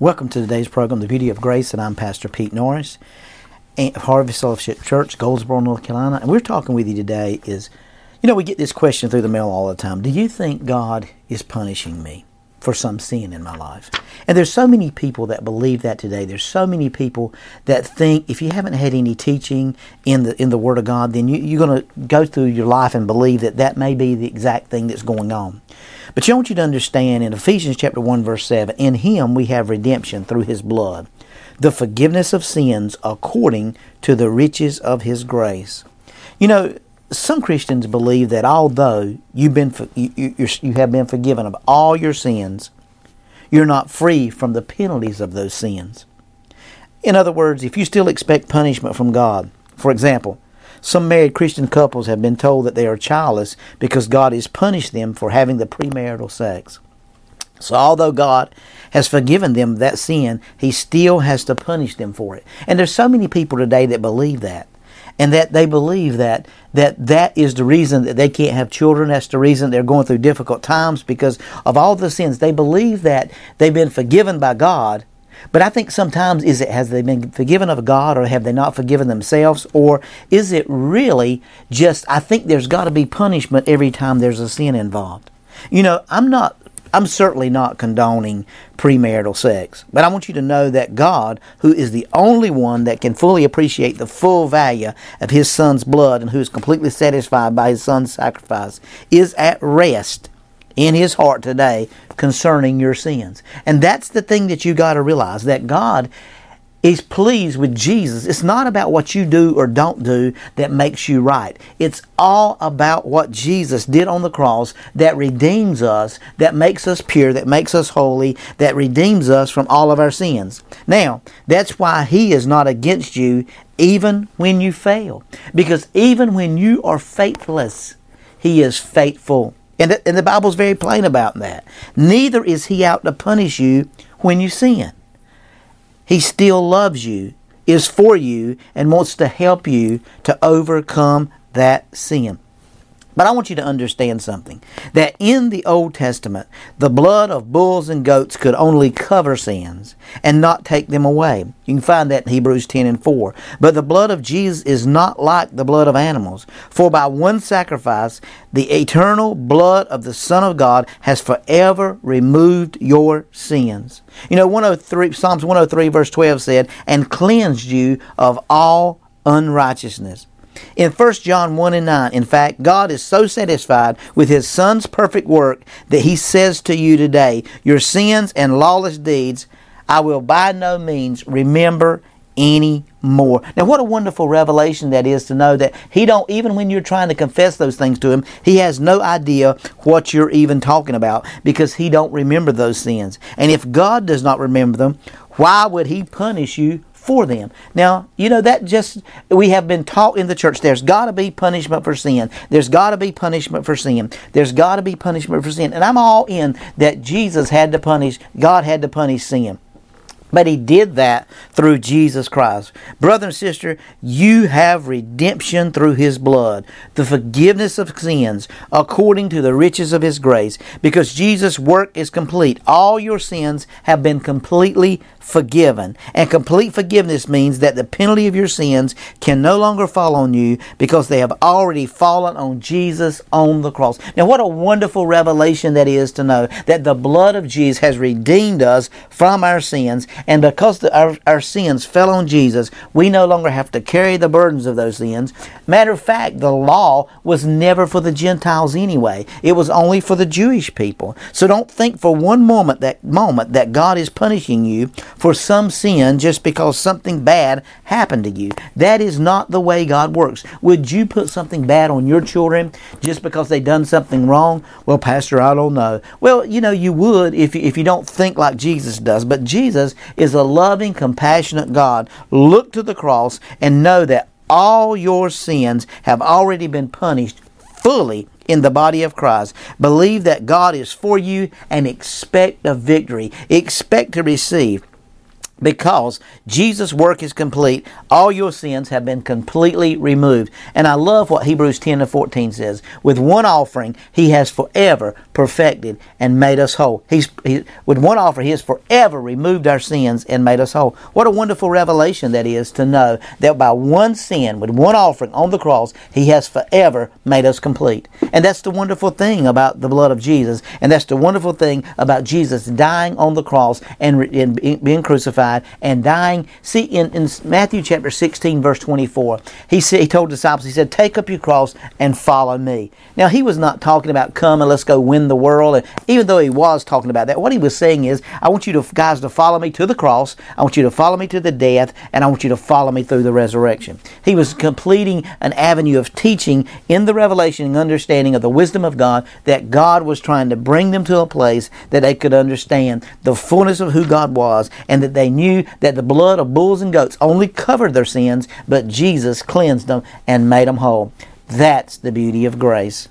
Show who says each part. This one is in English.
Speaker 1: Welcome to today's program, The Beauty of Grace, and I'm Pastor Pete Norris of Harvest Fellowship Church, Goldsboro, North Carolina. And we're talking with you today is, you know, we get this question through the mail all the time. Do you think God is punishing me for some sin in my life? And there's so many people that believe that today. There's so many people that think if you haven't had any teaching in the in the Word of God, then you, you're going to go through your life and believe that that may be the exact thing that's going on. But you want you to understand in Ephesians chapter 1 verse 7, in him we have redemption through his blood, the forgiveness of sins according to the riches of his grace. You know, some Christians believe that although you've been you, you, you have been forgiven of all your sins, you're not free from the penalties of those sins. In other words, if you still expect punishment from God, for example, some married Christian couples have been told that they are childless because God has punished them for having the premarital sex. So, although God has forgiven them that sin, He still has to punish them for it. And there's so many people today that believe that. And that they believe that, that that is the reason that they can't have children. That's the reason they're going through difficult times because of all the sins. They believe that they've been forgiven by God, but I think sometimes is it has they been forgiven of God or have they not forgiven themselves or is it really just I think there's got to be punishment every time there's a sin involved. You know, I'm not I'm certainly not condoning premarital sex, but I want you to know that God, who is the only one that can fully appreciate the full value of his son's blood and who is completely satisfied by his son's sacrifice, is at rest in his heart today concerning your sins. And that's the thing that you got to realize that God is pleased with Jesus. It's not about what you do or don't do that makes you right. It's all about what Jesus did on the cross that redeems us, that makes us pure, that makes us holy, that redeems us from all of our sins. Now, that's why He is not against you even when you fail. Because even when you are faithless, He is faithful. And the, and the Bible's very plain about that. Neither is he out to punish you when you sin. He still loves you, is for you, and wants to help you to overcome that sin. But I want you to understand something that in the Old Testament, the blood of bulls and goats could only cover sins and not take them away. You can find that in Hebrews 10 and 4. But the blood of Jesus is not like the blood of animals, for by one sacrifice, the eternal blood of the Son of God has forever removed your sins. You know, 103, Psalms 103, verse 12 said, and cleansed you of all unrighteousness. In 1 John 1 and 9, in fact, God is so satisfied with His Son's perfect work that He says to you today, Your sins and lawless deeds I will by no means remember any more. Now what a wonderful revelation that is to know that he don't even when you're trying to confess those things to him, he has no idea what you're even talking about because he don't remember those sins. And if God does not remember them, why would he punish you for them. Now, you know, that just, we have been taught in the church there's got to be punishment for sin. There's got to be punishment for sin. There's got to be punishment for sin. And I'm all in that Jesus had to punish, God had to punish sin. But he did that through Jesus Christ. Brother and sister, you have redemption through his blood, the forgiveness of sins according to the riches of his grace, because Jesus' work is complete. All your sins have been completely forgiven. And complete forgiveness means that the penalty of your sins can no longer fall on you because they have already fallen on Jesus on the cross. Now, what a wonderful revelation that is to know that the blood of Jesus has redeemed us from our sins. And because the, our, our sins fell on Jesus, we no longer have to carry the burdens of those sins. Matter of fact, the law was never for the Gentiles anyway. It was only for the Jewish people. So don't think for one moment that moment that God is punishing you for some sin just because something bad happened to you. That is not the way God works. Would you put something bad on your children just because they done something wrong? Well, Pastor, I don't know. Well, you know, you would if if you don't think like Jesus does. But Jesus is a loving, compassionate God. Look to the cross and know that all your sins have already been punished fully in the body of Christ. Believe that God is for you and expect a victory. Expect to receive because Jesus' work is complete, all your sins have been completely removed. And I love what Hebrews 10 and 14 says. With one offering, He has forever perfected and made us whole. He's, he, with one offering, He has forever removed our sins and made us whole. What a wonderful revelation that is to know that by one sin, with one offering on the cross, He has forever made us complete. And that's the wonderful thing about the blood of Jesus. And that's the wonderful thing about Jesus dying on the cross and, and being crucified and dying. See, in, in Matthew chapter 16, verse 24, he, said, he told disciples, he said, Take up your cross and follow me. Now, he was not talking about come and let's go win the world. And even though he was talking about that, what he was saying is, I want you to, guys to follow me to the cross. I want you to follow me to the death, and I want you to follow me through the resurrection. He was completing an avenue of teaching in the revelation and understanding of the wisdom of God that God was trying to bring them to a place that they could understand the fullness of who God was and that they knew that the blood of bulls and goats only covered their sins, but Jesus cleansed them and made them whole. That's the beauty of grace.